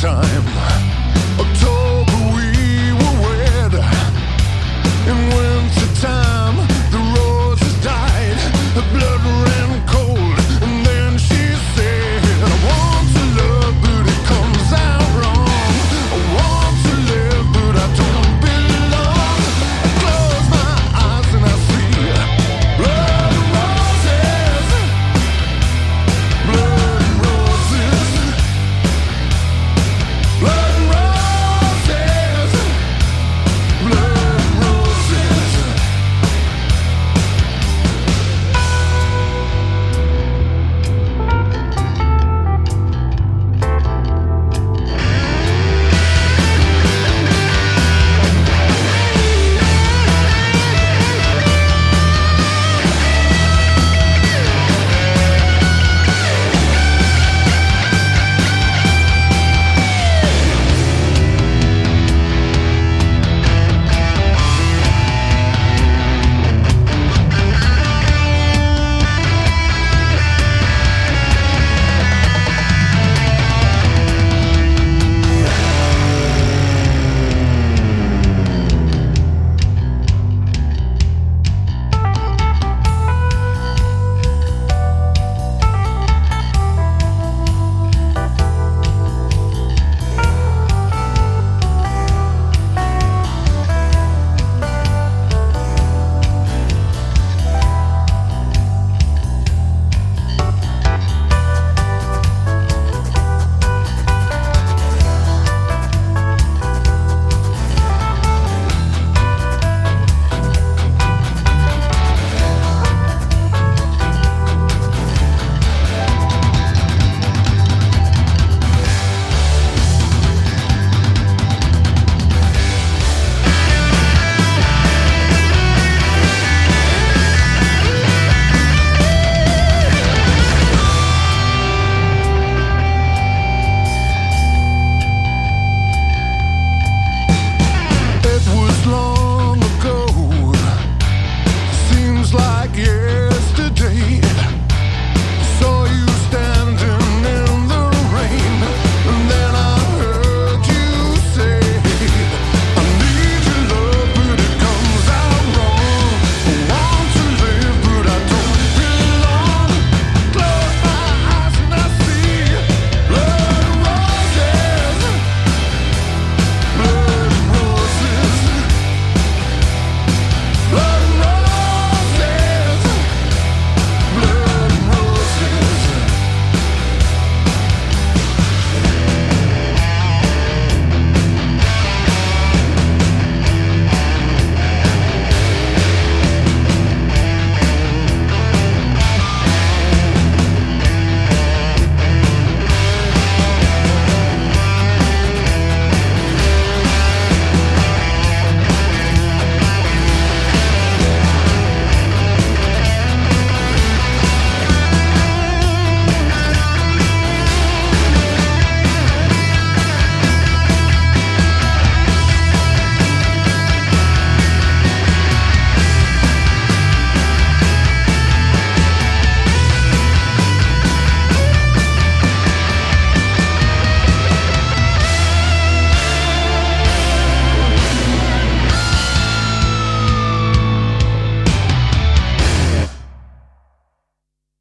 time.